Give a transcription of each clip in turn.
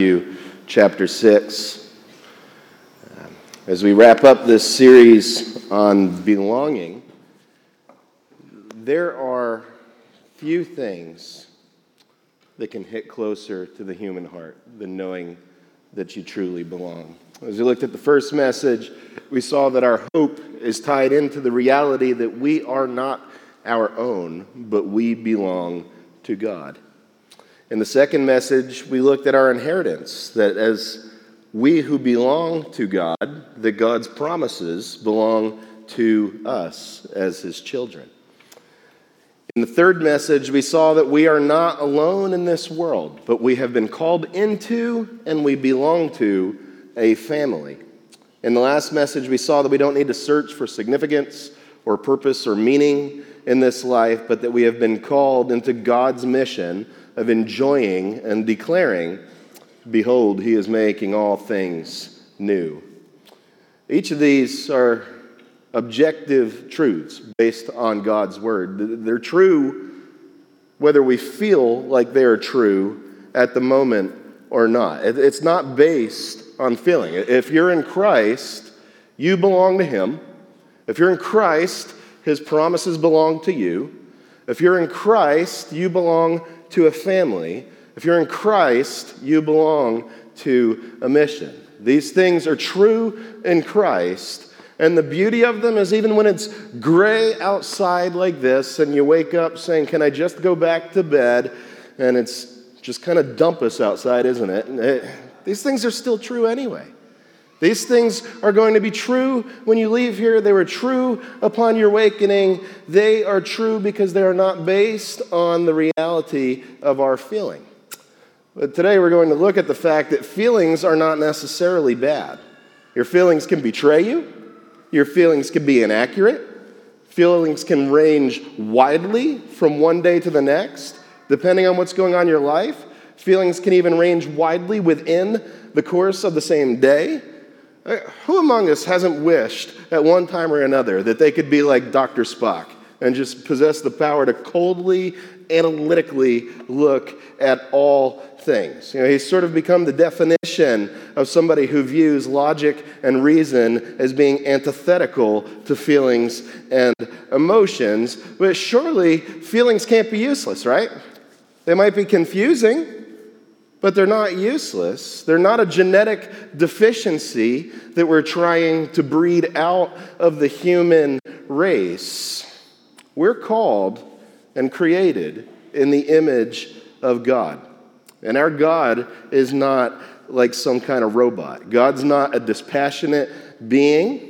Matthew chapter 6. As we wrap up this series on belonging, there are few things that can hit closer to the human heart than knowing that you truly belong. As we looked at the first message, we saw that our hope is tied into the reality that we are not our own, but we belong to God. In the second message, we looked at our inheritance, that as we who belong to God, that God's promises belong to us as his children. In the third message, we saw that we are not alone in this world, but we have been called into and we belong to a family. In the last message, we saw that we don't need to search for significance or purpose or meaning in this life, but that we have been called into God's mission of enjoying and declaring, Behold, he is making all things new. Each of these are objective truths based on God's word. They're true whether we feel like they are true at the moment or not. It's not based on feeling. If you're in Christ, you belong to Him. If you're in Christ, His promises belong to you. If you're in Christ, you belong to a family. If you're in Christ, you belong to a mission. These things are true in Christ. And the beauty of them is even when it's gray outside like this, and you wake up saying, Can I just go back to bed? And it's just kind of dumpus outside, isn't it? it these things are still true anyway. These things are going to be true when you leave here. They were true upon your awakening. They are true because they are not based on the reality of our feeling. But today we're going to look at the fact that feelings are not necessarily bad. Your feelings can betray you, your feelings can be inaccurate, feelings can range widely from one day to the next, depending on what's going on in your life. Feelings can even range widely within the course of the same day. Uh, who among us hasn't wished at one time or another that they could be like Dr. Spock and just possess the power to coldly, analytically look at all things? You know, he's sort of become the definition of somebody who views logic and reason as being antithetical to feelings and emotions. But surely feelings can't be useless, right? They might be confusing but they're not useless. They're not a genetic deficiency that we're trying to breed out of the human race. We're called and created in the image of God. And our God is not like some kind of robot. God's not a dispassionate being.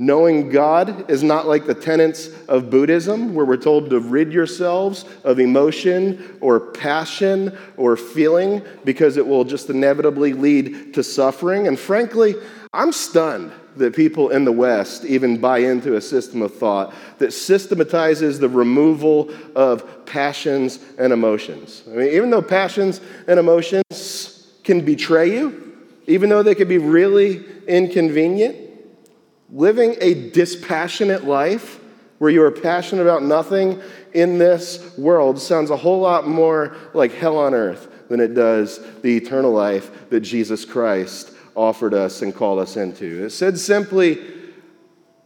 Knowing God is not like the tenets of Buddhism, where we're told to rid yourselves of emotion or passion or feeling because it will just inevitably lead to suffering. And frankly, I'm stunned that people in the West even buy into a system of thought that systematizes the removal of passions and emotions. I mean, even though passions and emotions can betray you, even though they can be really inconvenient, living a dispassionate life where you are passionate about nothing in this world sounds a whole lot more like hell on earth than it does the eternal life that Jesus Christ offered us and called us into. It said simply,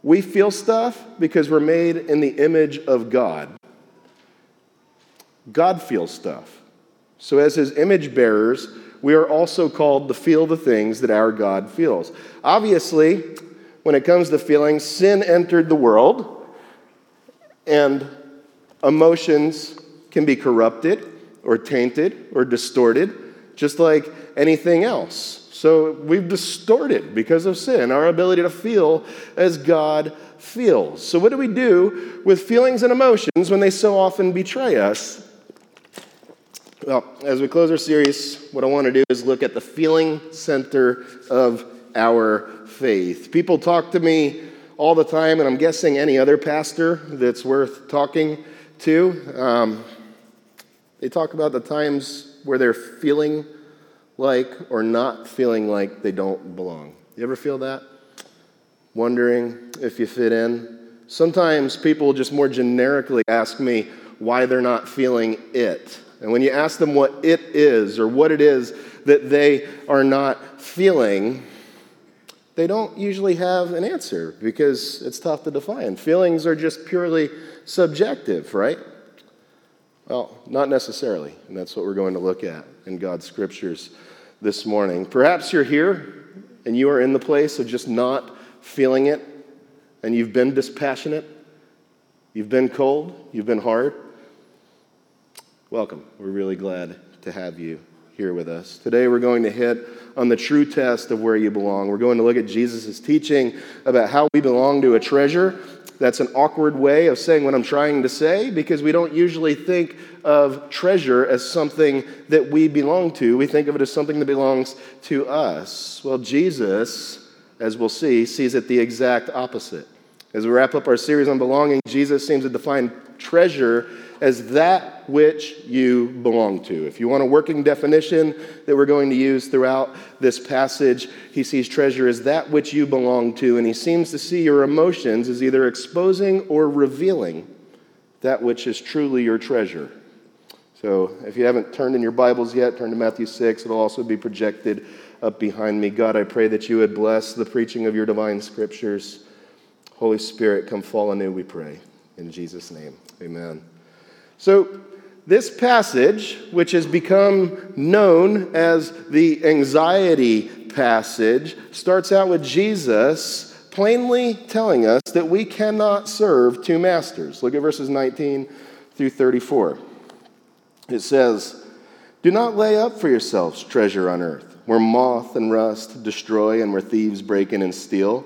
we feel stuff because we're made in the image of God. God feels stuff. So, as his image bearers, we are also called to feel the things that our God feels. Obviously, when it comes to feelings, sin entered the world, and emotions can be corrupted or tainted or distorted, just like anything else. So we've distorted because of sin our ability to feel as God feels. So, what do we do with feelings and emotions when they so often betray us? Well, as we close our series, what I want to do is look at the feeling center of our faith. People talk to me all the time, and I'm guessing any other pastor that's worth talking to. Um, they talk about the times where they're feeling like or not feeling like they don't belong. You ever feel that? Wondering if you fit in? Sometimes people just more generically ask me why they're not feeling it. And when you ask them what it is or what it is that they are not feeling, they don't usually have an answer because it's tough to define. Feelings are just purely subjective, right? Well, not necessarily. And that's what we're going to look at in God's scriptures this morning. Perhaps you're here and you are in the place of just not feeling it, and you've been dispassionate, you've been cold, you've been hard. Welcome. We're really glad to have you here with us. Today we're going to hit on the true test of where you belong. We're going to look at Jesus' teaching about how we belong to a treasure that's an awkward way of saying what I'm trying to say because we don't usually think of treasure as something that we belong to. We think of it as something that belongs to us. Well, Jesus, as we'll see, sees it the exact opposite. As we wrap up our series on belonging, Jesus seems to define treasure as that which you belong to. If you want a working definition that we're going to use throughout this passage, he sees treasure as that which you belong to, and he seems to see your emotions as either exposing or revealing that which is truly your treasure. So if you haven't turned in your Bibles yet, turn to Matthew 6. It'll also be projected up behind me. God, I pray that you would bless the preaching of your divine scriptures. Holy Spirit, come fall anew, we pray. In Jesus' name, amen. So, this passage, which has become known as the anxiety passage, starts out with Jesus plainly telling us that we cannot serve two masters. Look at verses 19 through 34. It says, Do not lay up for yourselves treasure on earth, where moth and rust destroy and where thieves break in and steal.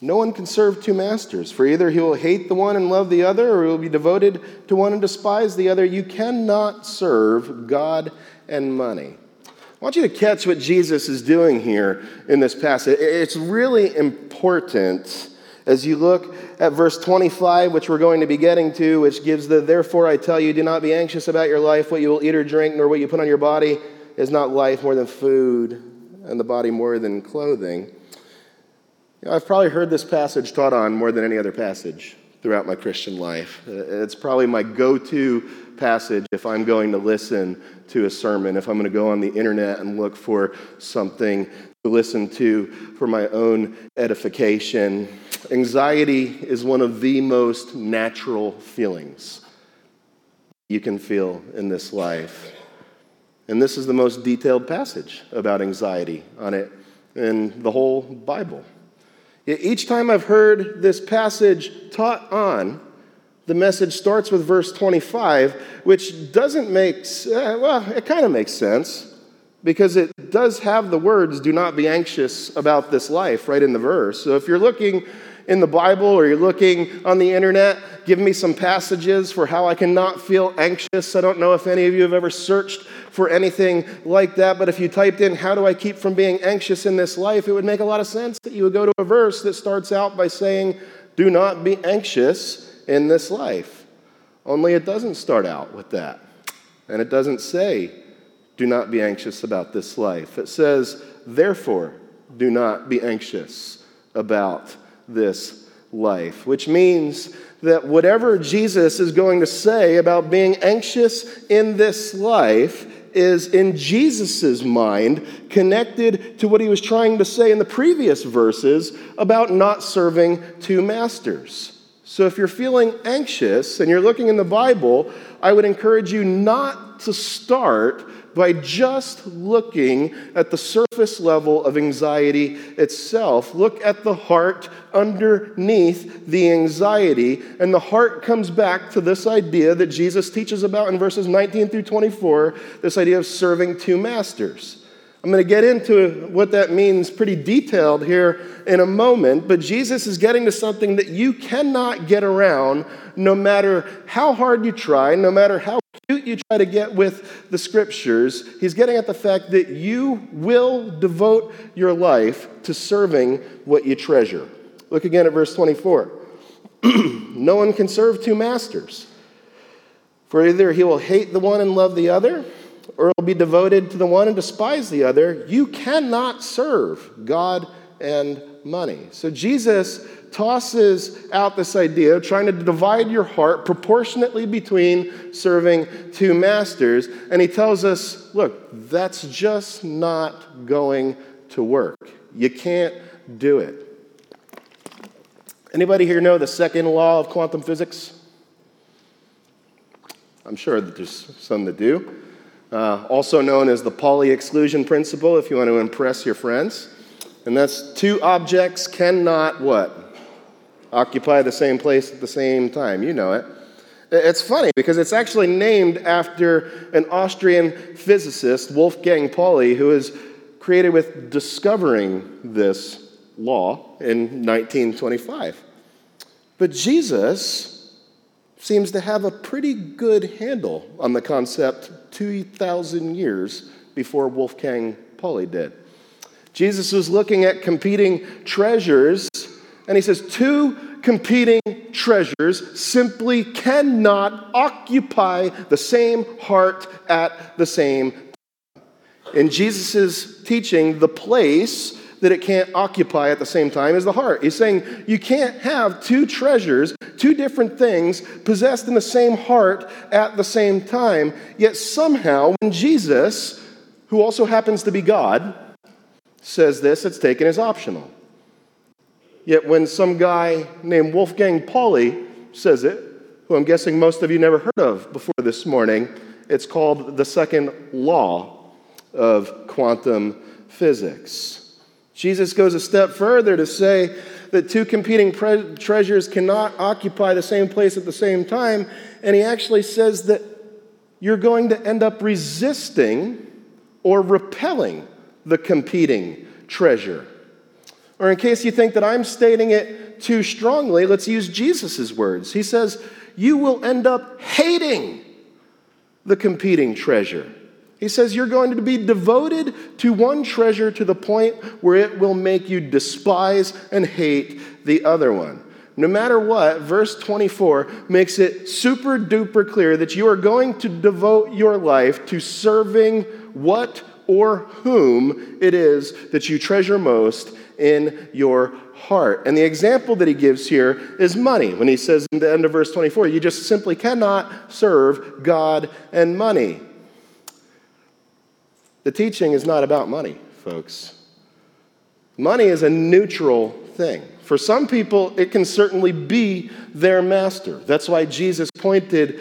No one can serve two masters, for either he will hate the one and love the other, or he will be devoted to one and despise the other. You cannot serve God and money. I want you to catch what Jesus is doing here in this passage. It's really important as you look at verse 25, which we're going to be getting to, which gives the therefore I tell you, do not be anxious about your life, what you will eat or drink, nor what you put on your body is not life more than food, and the body more than clothing. You know, I've probably heard this passage taught on more than any other passage throughout my Christian life. It's probably my go to passage if I'm going to listen to a sermon, if I'm going to go on the internet and look for something to listen to for my own edification. Anxiety is one of the most natural feelings you can feel in this life. And this is the most detailed passage about anxiety on it in the whole Bible. Each time I've heard this passage taught on, the message starts with verse 25, which doesn't make eh, well, it kind of makes sense because it does have the words, do not be anxious about this life, right in the verse. So if you're looking in the Bible or you're looking on the internet, give me some passages for how I can not feel anxious. I don't know if any of you have ever searched for anything like that, but if you typed in, How do I keep from being anxious in this life? it would make a lot of sense that you would go to a verse that starts out by saying, Do not be anxious in this life. Only it doesn't start out with that. And it doesn't say, Do not be anxious about this life. It says, Therefore, do not be anxious about this life, which means that whatever Jesus is going to say about being anxious in this life is in Jesus' mind connected to what he was trying to say in the previous verses about not serving two masters. So if you're feeling anxious and you're looking in the Bible, I would encourage you not to start by just looking at the surface level of anxiety itself. Look at the heart underneath the anxiety, and the heart comes back to this idea that Jesus teaches about in verses 19 through 24 this idea of serving two masters. I'm going to get into what that means pretty detailed here in a moment, but Jesus is getting to something that you cannot get around no matter how hard you try, no matter how you you try to get with the scriptures, he's getting at the fact that you will devote your life to serving what you treasure. Look again at verse 24. no one can serve two masters, for either he will hate the one and love the other, or he'll be devoted to the one and despise the other. You cannot serve God and money. So Jesus tosses out this idea of trying to divide your heart proportionately between serving two masters. And he tells us look, that's just not going to work. You can't do it. Anybody here know the second law of quantum physics? I'm sure that there's some that do. Uh, also known as the Pauli exclusion principle, if you want to impress your friends. And that's two objects cannot what? Occupy the same place at the same time. You know it. It's funny because it's actually named after an Austrian physicist, Wolfgang Pauli, who was created with discovering this law in 1925. But Jesus seems to have a pretty good handle on the concept 2,000 years before Wolfgang Pauli did. Jesus was looking at competing treasures, and he says, Two competing treasures simply cannot occupy the same heart at the same time. In Jesus' teaching, the place that it can't occupy at the same time is the heart. He's saying you can't have two treasures, two different things possessed in the same heart at the same time. Yet somehow, when Jesus, who also happens to be God, says this, it's taken as optional. Yet when some guy named Wolfgang Pauli says it, who I'm guessing most of you never heard of before this morning, it's called the second law of quantum physics. Jesus goes a step further to say that two competing pre- treasures cannot occupy the same place at the same time, and he actually says that you're going to end up resisting or repelling the competing treasure. Or, in case you think that I'm stating it too strongly, let's use Jesus' words. He says, You will end up hating the competing treasure. He says you're going to be devoted to one treasure to the point where it will make you despise and hate the other one. No matter what, verse 24 makes it super duper clear that you are going to devote your life to serving what or whom it is that you treasure most in your heart. And the example that he gives here is money. When he says in the end of verse 24, you just simply cannot serve God and money. The teaching is not about money, folks. Money is a neutral thing. For some people, it can certainly be their master. That's why Jesus pointed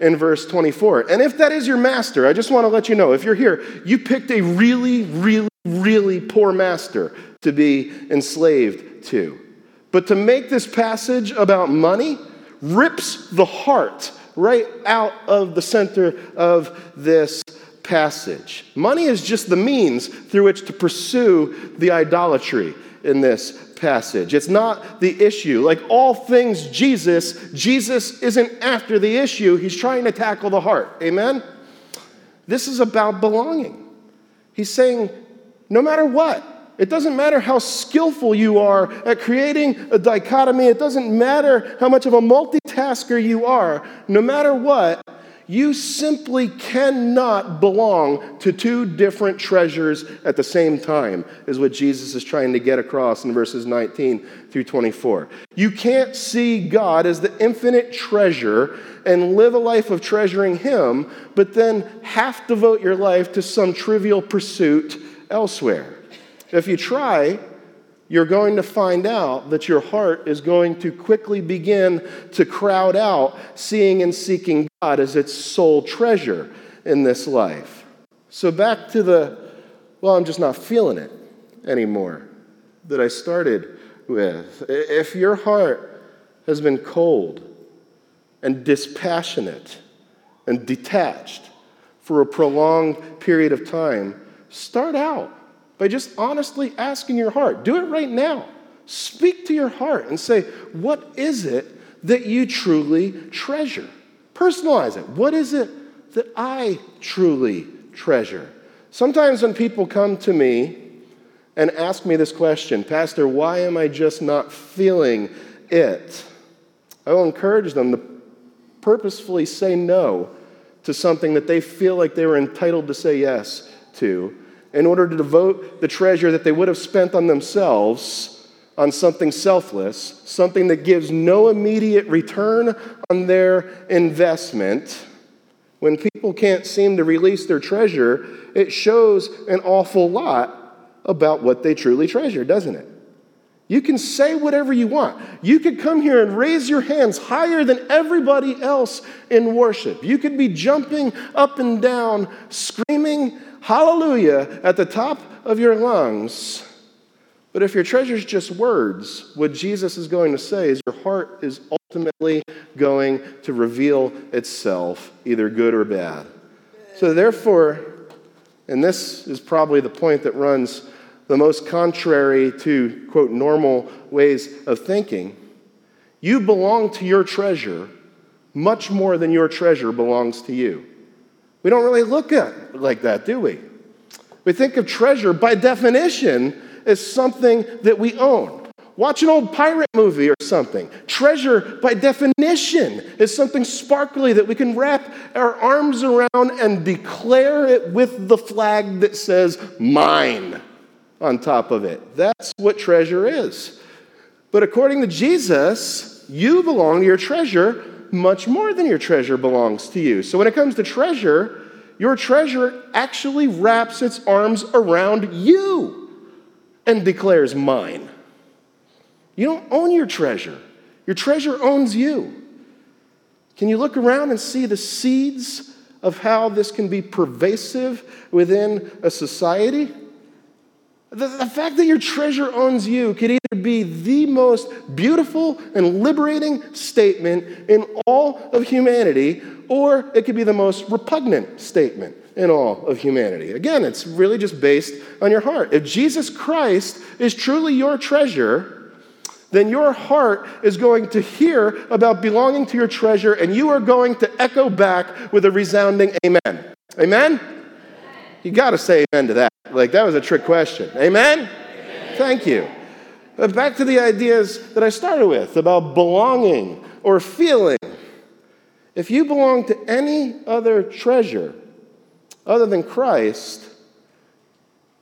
in verse 24. And if that is your master, I just want to let you know if you're here, you picked a really, really, really poor master to be enslaved to. But to make this passage about money rips the heart right out of the center of this passage. Money is just the means through which to pursue the idolatry in this passage. It's not the issue. Like all things Jesus, Jesus isn't after the issue, he's trying to tackle the heart. Amen? This is about belonging. He's saying, no matter what, it doesn't matter how skillful you are at creating a dichotomy. It doesn't matter how much of a multitasker you are. No matter what, you simply cannot belong to two different treasures at the same time, is what Jesus is trying to get across in verses 19 through 24. You can't see God as the infinite treasure and live a life of treasuring Him, but then half devote your life to some trivial pursuit elsewhere. If you try, you're going to find out that your heart is going to quickly begin to crowd out seeing and seeking God as its sole treasure in this life. So, back to the, well, I'm just not feeling it anymore that I started with. If your heart has been cold and dispassionate and detached for a prolonged period of time, start out by just honestly asking your heart. Do it right now. Speak to your heart and say, What is it that you truly treasure? Personalize it. What is it that I truly treasure? Sometimes when people come to me and ask me this question, Pastor, why am I just not feeling it? I will encourage them to purposefully say no to something that they feel like they were entitled to say yes to in order to devote the treasure that they would have spent on themselves on something selfless, something that gives no immediate return on their investment. When people can't seem to release their treasure, it shows an awful lot about what they truly treasure, doesn't it? You can say whatever you want. You could come here and raise your hands higher than everybody else in worship. You could be jumping up and down, screaming hallelujah at the top of your lungs. But if your treasure is just words, what Jesus is going to say is your heart is ultimately going to reveal itself, either good or bad. So, therefore, and this is probably the point that runs the most contrary to, quote, normal ways of thinking, you belong to your treasure much more than your treasure belongs to you. We don't really look at like that, do we? We think of treasure by definition as something that we own. Watch an old pirate movie or something. Treasure, by definition, is something sparkly that we can wrap our arms around and declare it with the flag that says mine on top of it. That's what treasure is. But according to Jesus, you belong to your treasure much more than your treasure belongs to you. So when it comes to treasure, your treasure actually wraps its arms around you and declares mine. You don't own your treasure, your treasure owns you. Can you look around and see the seeds of how this can be pervasive within a society? The, the, fact that your treasure owns you could either be the most beautiful and liberating statement in all of humanity, or it could be the most repugnant statement in all of humanity. Again, it's really just based on your heart. If Jesus Christ is truly your treasure, then your heart is going to hear about belonging to your treasure, and you are going to echo back with a resounding amen. Amen? You got to say amen to that. Like, that was a trick question. Amen? amen. Thank you. But back to the ideas that I started with about belonging or feeling. If you belong to any other treasure other than Christ,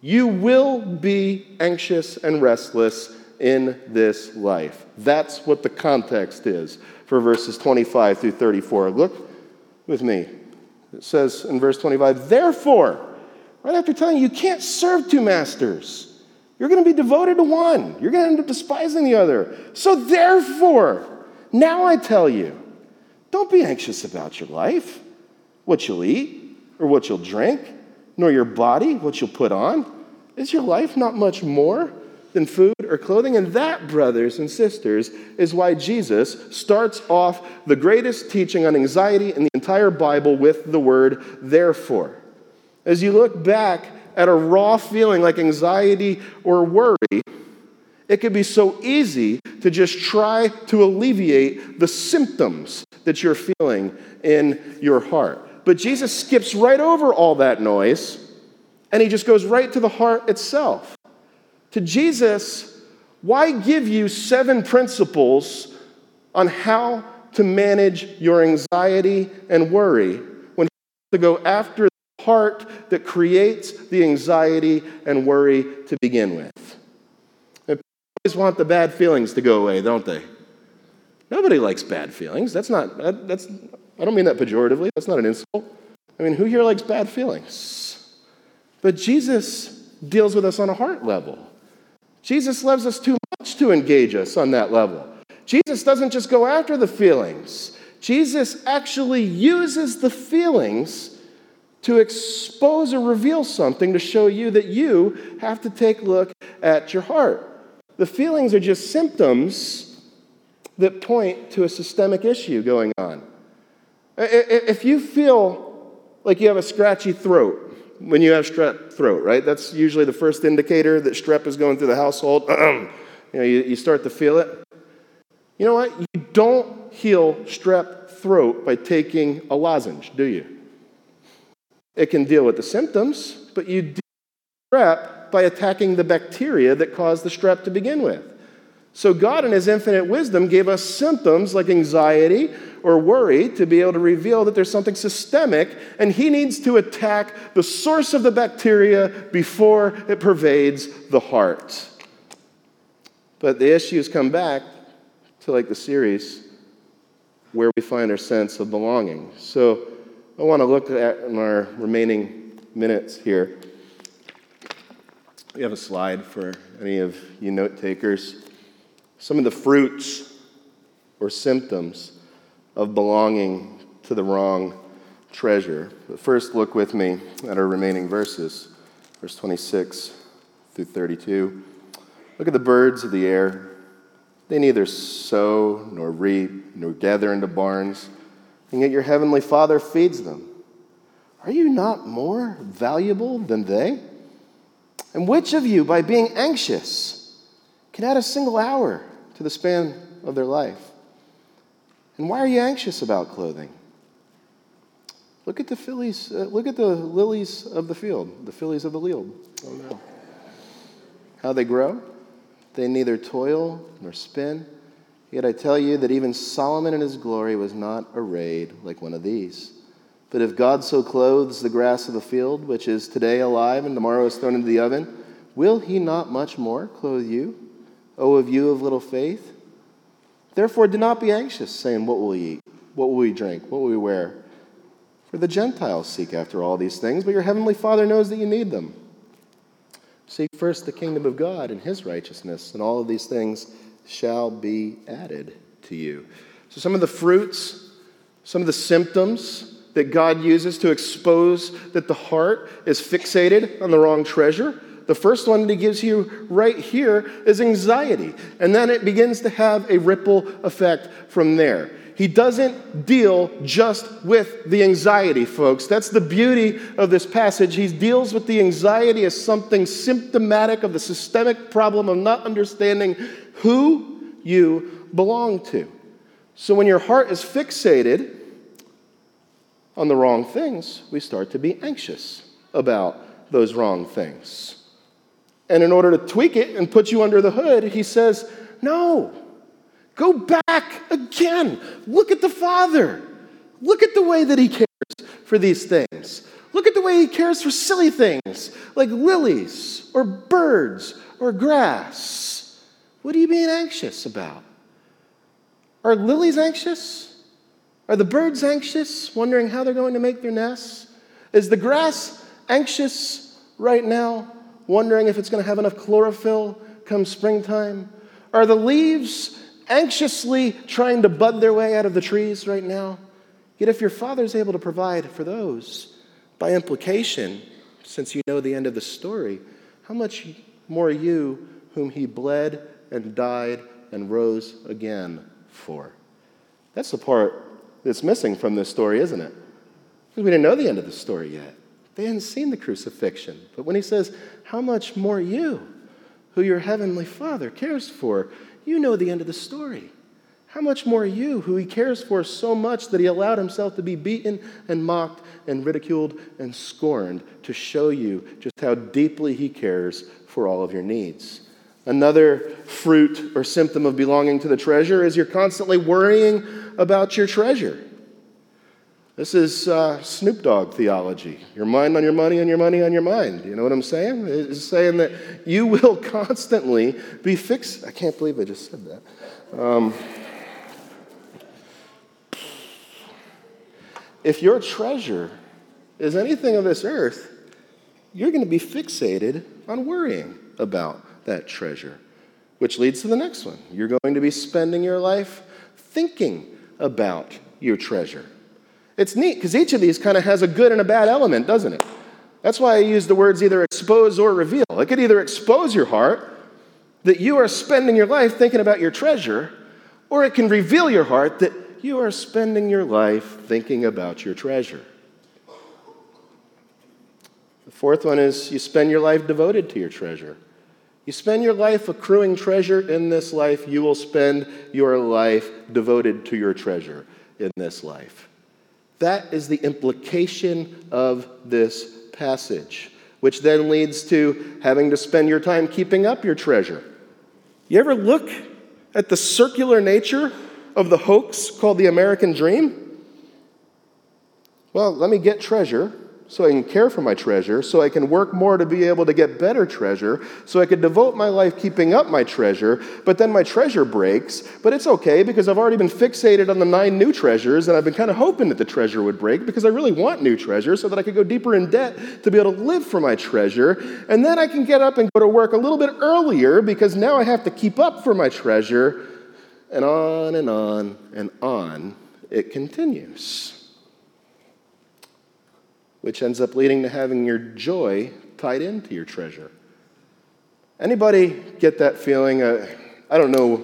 you will be anxious and restless in this life. That's what the context is for verses 25 through 34. Look with me. It says in verse 25, Therefore, Right after telling you you can't serve two masters. You're going to be devoted to one. You're going to end up despising the other. So, therefore, now I tell you, don't be anxious about your life, what you'll eat or what you'll drink, nor your body, what you'll put on. Is your life not much more than food or clothing? And that, brothers and sisters, is why Jesus starts off the greatest teaching on anxiety in the entire Bible with the word therefore. As you look back at a raw feeling like anxiety or worry, it could be so easy to just try to alleviate the symptoms that you're feeling in your heart. But Jesus skips right over all that noise and he just goes right to the heart itself. To Jesus, why give you seven principles on how to manage your anxiety and worry when he has to go after heart that creates the anxiety and worry to begin with. And people always want the bad feelings to go away, don't they? Nobody likes bad feelings. That's not, that, that's, I don't mean that pejoratively. That's not an insult. I mean, who here likes bad feelings? But Jesus deals with us on a heart level. Jesus loves us too much to engage us on that level. Jesus doesn't just go after the feelings, Jesus actually uses the feelings to expose or reveal something to show you that you have to take a look at your heart. The feelings are just symptoms that point to a systemic issue going on. If you feel like you have a scratchy throat, when you have strep throat, right? That's usually the first indicator that strep is going through the household. you know, you, you start to feel it. You know what? You don't heal strep throat by taking a lozenge, do you? It can deal with the symptoms, but you deal with strep by attacking the bacteria that caused the strep to begin with. So, God, in His infinite wisdom, gave us symptoms like anxiety or worry to be able to reveal that there's something systemic, and He needs to attack the source of the bacteria before it pervades the heart. But the issues come back to like the series where we find our sense of belonging. So, I want to look at in our remaining minutes here. We have a slide for any of you note takers some of the fruits or symptoms of belonging to the wrong treasure. But first, look with me at our remaining verses, verse 26 through 32. Look at the birds of the air. They neither sow nor reap nor gather into barns, and yet your heavenly Father feeds them. Are you not more valuable than they? And which of you, by being anxious, can add a single hour to the span of their life. And why are you anxious about clothing? Look at the fillies, uh, look at the lilies of the field, the fillies of the field. Oh no. How they grow? They neither toil nor spin. Yet I tell you that even Solomon in his glory was not arrayed like one of these. But if God so clothes the grass of the field, which is today alive and tomorrow is thrown into the oven, will he not much more clothe you? O of you of little faith? Therefore, do not be anxious, saying, What will we eat? What will we drink? What will we wear? For the Gentiles seek after all these things, but your heavenly Father knows that you need them. Seek first the kingdom of God and his righteousness, and all of these things shall be added to you. So, some of the fruits, some of the symptoms that God uses to expose that the heart is fixated on the wrong treasure the first one that he gives you right here is anxiety. And then it begins to have a ripple effect from there. He doesn't deal just with the anxiety, folks. That's the beauty of this passage. He deals with the anxiety as something symptomatic of the systemic problem of not understanding who you belong to. So when your heart is fixated on the wrong things, we start to be anxious about those wrong things. And in order to tweak it and put you under the hood, he says, No, go back again. Look at the Father. Look at the way that he cares for these things. Look at the way he cares for silly things like lilies or birds or grass. What are you being anxious about? Are lilies anxious? Are the birds anxious, wondering how they're going to make their nests? Is the grass anxious right now? wondering if it's going to have enough chlorophyll come springtime? Are the leaves anxiously trying to bud their way out of the trees right now? Yet, if your father's able to provide for those, by implication, since you know the end of the story, how much more you, whom he bled and died and rose again for? That's the part that's missing from this story, isn't it? Because we didn't know the end of the story yet. They hadn't seen the crucifixion. But when he says, How much more you, who your heavenly Father cares for, you know the end of the story. How much more you, who he cares for so much that he allowed himself to be beaten and mocked and ridiculed and scorned to show you just how deeply he cares for all of your needs. Another fruit or symptom of belonging to the treasure is you're constantly worrying about your treasure. This is uh, Snoop Dogg theology. Your mind on your money and your money on your mind. You know what I'm saying? It's saying that you will constantly be fixed. I can't believe I just said that. Um, if your treasure is anything of this earth, you're going to be fixated on worrying about that treasure, which leads to the next one. You're going to be spending your life thinking about your treasure. It's neat because each of these kind of has a good and a bad element, doesn't it? That's why I use the words either expose or reveal. It could either expose your heart that you are spending your life thinking about your treasure, or it can reveal your heart that you are spending your life thinking about your treasure. The fourth one is you spend your life devoted to your treasure. You spend your life accruing treasure in this life, you will spend your life devoted to your treasure in this life. That is the implication of this passage, which then leads to having to spend your time keeping up your treasure. You ever look at the circular nature of the hoax called the American dream? Well, let me get treasure so I can care for my treasure, so I can work more to be able to get better treasure, so I could devote my life keeping up my treasure, but then my treasure breaks. But it's okay because I've already been fixated on the nine new treasures, and I've been kind of hoping that the treasure would break because I really want new treasure so that I could go deeper in debt to be able to live for my treasure. And then I can get up and go to work a little bit earlier because now I have to keep up for my treasure. And on and on and on it continues which ends up leading to having your joy tied into your treasure. Anybody get that feeling? Uh, I don't know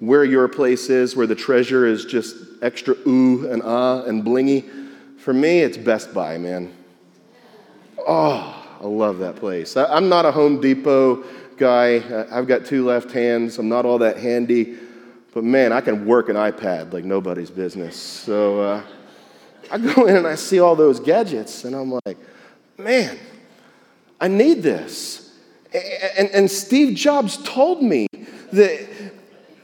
where your place is, where the treasure is just extra ooh and ah and blingy. For me, it's Best Buy, man. Oh, I love that place. I, am not a Home Depot guy. I've got two left hands. I'm not all that handy. But man, I can work an iPad like nobody's business. So, uh, I go in and I see all those gadgets, and I'm like, man, I need this. And, and Steve Jobs told me that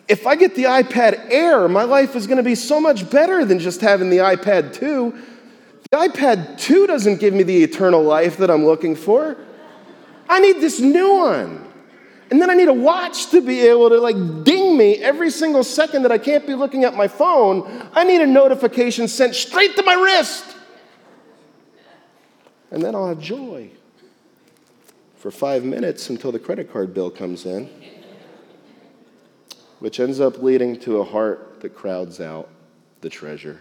if I get the iPad Air, my life is going to be so much better than just having the iPad 2. The iPad 2 doesn't give me the eternal life that I'm looking for. I need this new one. And then I need a watch to be able to like ding me every single second that I can't be looking at my phone. I need a notification sent straight to my wrist. And then I'll have joy for five minutes until the credit card bill comes in, which ends up leading to a heart that crowds out the treasure.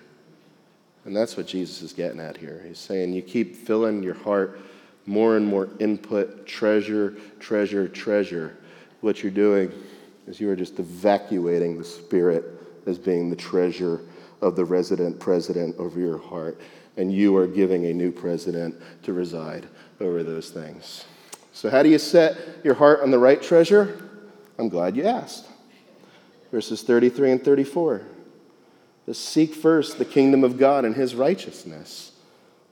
And that's what Jesus is getting at here. He's saying, You keep filling your heart more and more input, treasure, treasure, treasure. What you're doing is you are just evacuating the Spirit as being the treasure of the resident president over your heart. And you are giving a new president to reside over those things. So, how do you set your heart on the right treasure? I'm glad you asked. Verses 33 and 34. To seek first the kingdom of God and his righteousness,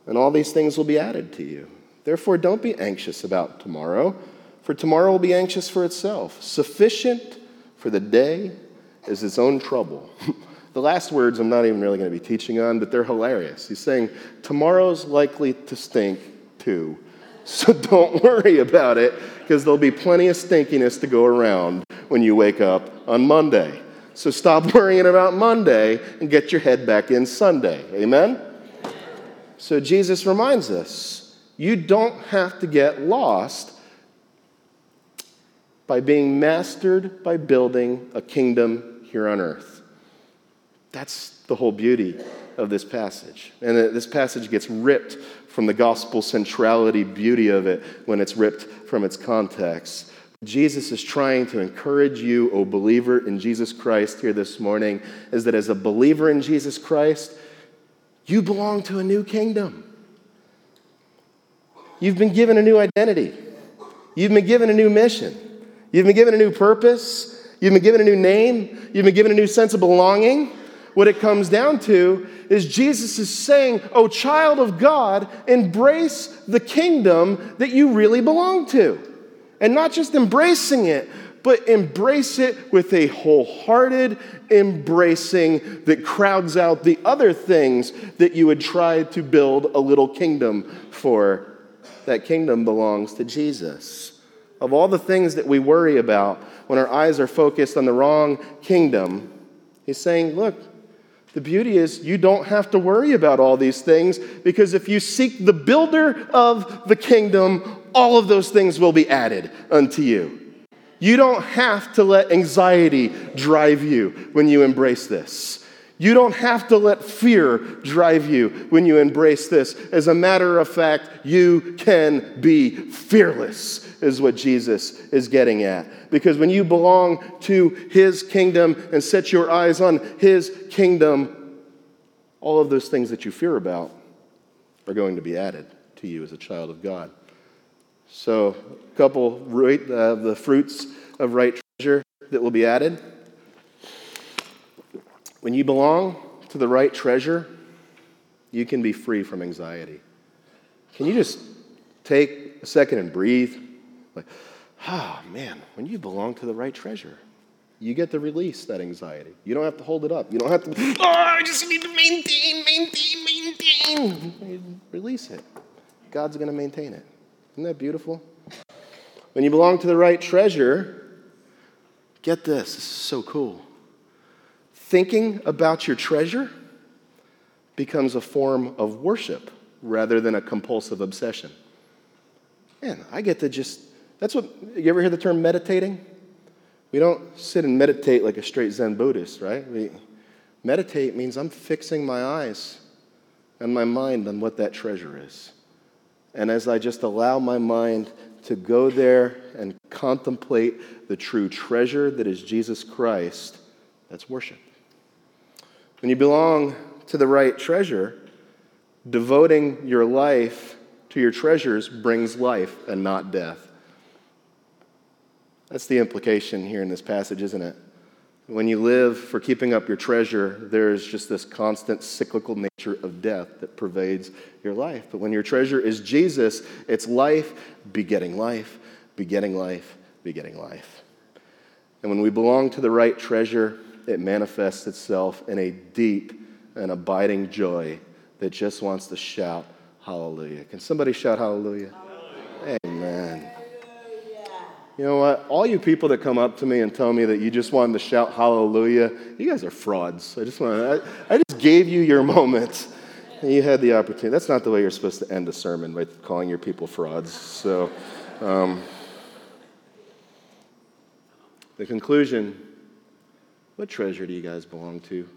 and all these things will be added to you. Therefore, don't be anxious about tomorrow, for tomorrow will be anxious for itself. Sufficient for the day is its own trouble. the last words I'm not even really going to be teaching on, but they're hilarious. He's saying, Tomorrow's likely to stink too. So don't worry about it, because there'll be plenty of stinkiness to go around when you wake up on Monday. So stop worrying about Monday and get your head back in Sunday. Amen? So Jesus reminds us you don't have to get lost by being mastered by building a kingdom here on earth. That's the whole beauty of this passage. And this passage gets ripped from the gospel centrality beauty of it when it's ripped from its context. Jesus is trying to encourage you, O believer in Jesus Christ, here this morning, is that as a believer in Jesus Christ, you belong to a new kingdom. You've been given a new identity. You've been given a new mission. You've been given a new purpose. You've been given a new name. You've been given a new sense of belonging. What it comes down to is Jesus is saying, Oh, child of God, embrace the kingdom that you really belong to. And not just embracing it, but embrace it with a wholehearted embracing that crowds out the other things that you would try to build a little kingdom for that kingdom belongs to Jesus. Of all the things that we worry about when our eyes are focused on the wrong kingdom, he's saying, look, the beauty is you don't have to worry about all these things because if you seek the builder of the kingdom, all of those things will be added unto you. You don't have to let anxiety drive you when you embrace this. You don't have to let fear drive you when you embrace this. As a matter of fact, you can be fearless, is what Jesus is getting at. Because when you belong to his kingdom and set your eyes on his kingdom, all of those things that you fear about are going to be added to you as a child of God. So, a couple of uh, the fruits of right treasure that will be added. When you belong to the right treasure, you can be free from anxiety. Can you just take a second and breathe? Like, oh man, when you belong to the right treasure, you get to release that anxiety. You don't have to hold it up. You don't have to, oh, I just need to maintain, maintain, maintain. Release it. God's going to maintain it. Isn't that beautiful? When you belong to the right treasure, get this, this is so cool. Thinking about your treasure becomes a form of worship rather than a compulsive obsession. Man, I get to just, that's what, you ever hear the term meditating? We don't sit and meditate like a straight Zen Buddhist, right? We, meditate means I'm fixing my eyes and my mind on what that treasure is. And as I just allow my mind to go there and contemplate the true treasure that is Jesus Christ, that's worship. When you belong to the right treasure, devoting your life to your treasures brings life and not death. That's the implication here in this passage, isn't it? When you live for keeping up your treasure, there's just this constant cyclical nature of death that pervades your life. But when your treasure is Jesus, it's life begetting life, begetting life, begetting life. And when we belong to the right treasure, it manifests itself in a deep and abiding joy that just wants to shout hallelujah. Can somebody shout hallelujah? hallelujah. You know what? All you people that come up to me and tell me that you just wanted to shout hallelujah, you guys are frauds. I just want I, I just gave you your moment. And you had the opportunity. That's not the way you're supposed to end a sermon by calling your people frauds. So, um, the conclusion what treasure do you guys belong to?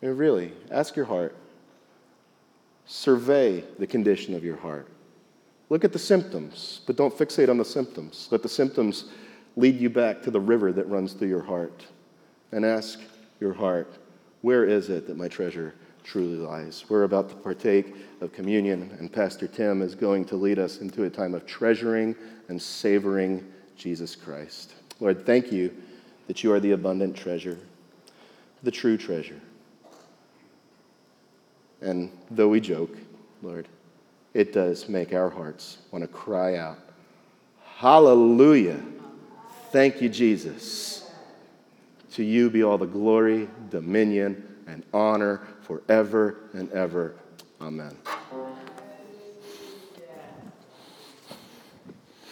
And really, ask your heart. Survey the condition of your heart. Look at the symptoms, but don't fixate on the symptoms. Let the symptoms lead you back to the river that runs through your heart. And ask your heart, where is it that my treasure truly lies? We're about to partake of communion, and Pastor Tim is going to lead us into a time of treasuring and savoring Jesus Christ. Lord, thank you that you are the abundant treasure, the true treasure. And though we joke, Lord, it does make our hearts want to cry out, Hallelujah! Thank you, Jesus. To you be all the glory, dominion, and honor forever and ever. Amen.